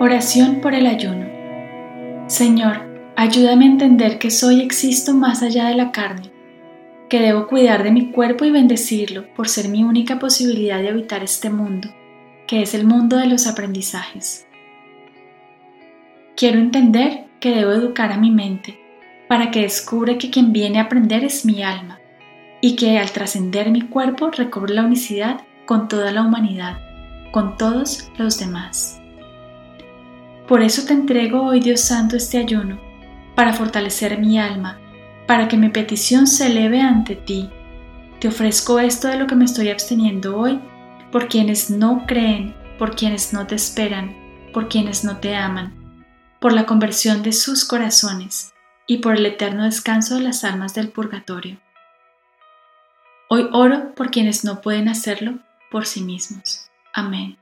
Oración por el ayuno. Señor, ayúdame a entender que soy existo más allá de la carne, que debo cuidar de mi cuerpo y bendecirlo por ser mi única posibilidad de habitar este mundo, que es el mundo de los aprendizajes. Quiero entender que debo educar a mi mente para que descubra que quien viene a aprender es mi alma y que al trascender mi cuerpo recobre la unicidad con toda la humanidad, con todos los demás. Por eso te entrego hoy, Dios Santo, este ayuno, para fortalecer mi alma, para que mi petición se eleve ante ti. Te ofrezco esto de lo que me estoy absteniendo hoy, por quienes no creen, por quienes no te esperan, por quienes no te aman, por la conversión de sus corazones y por el eterno descanso de las almas del purgatorio. Hoy oro por quienes no pueden hacerlo por sí mismos. Amén.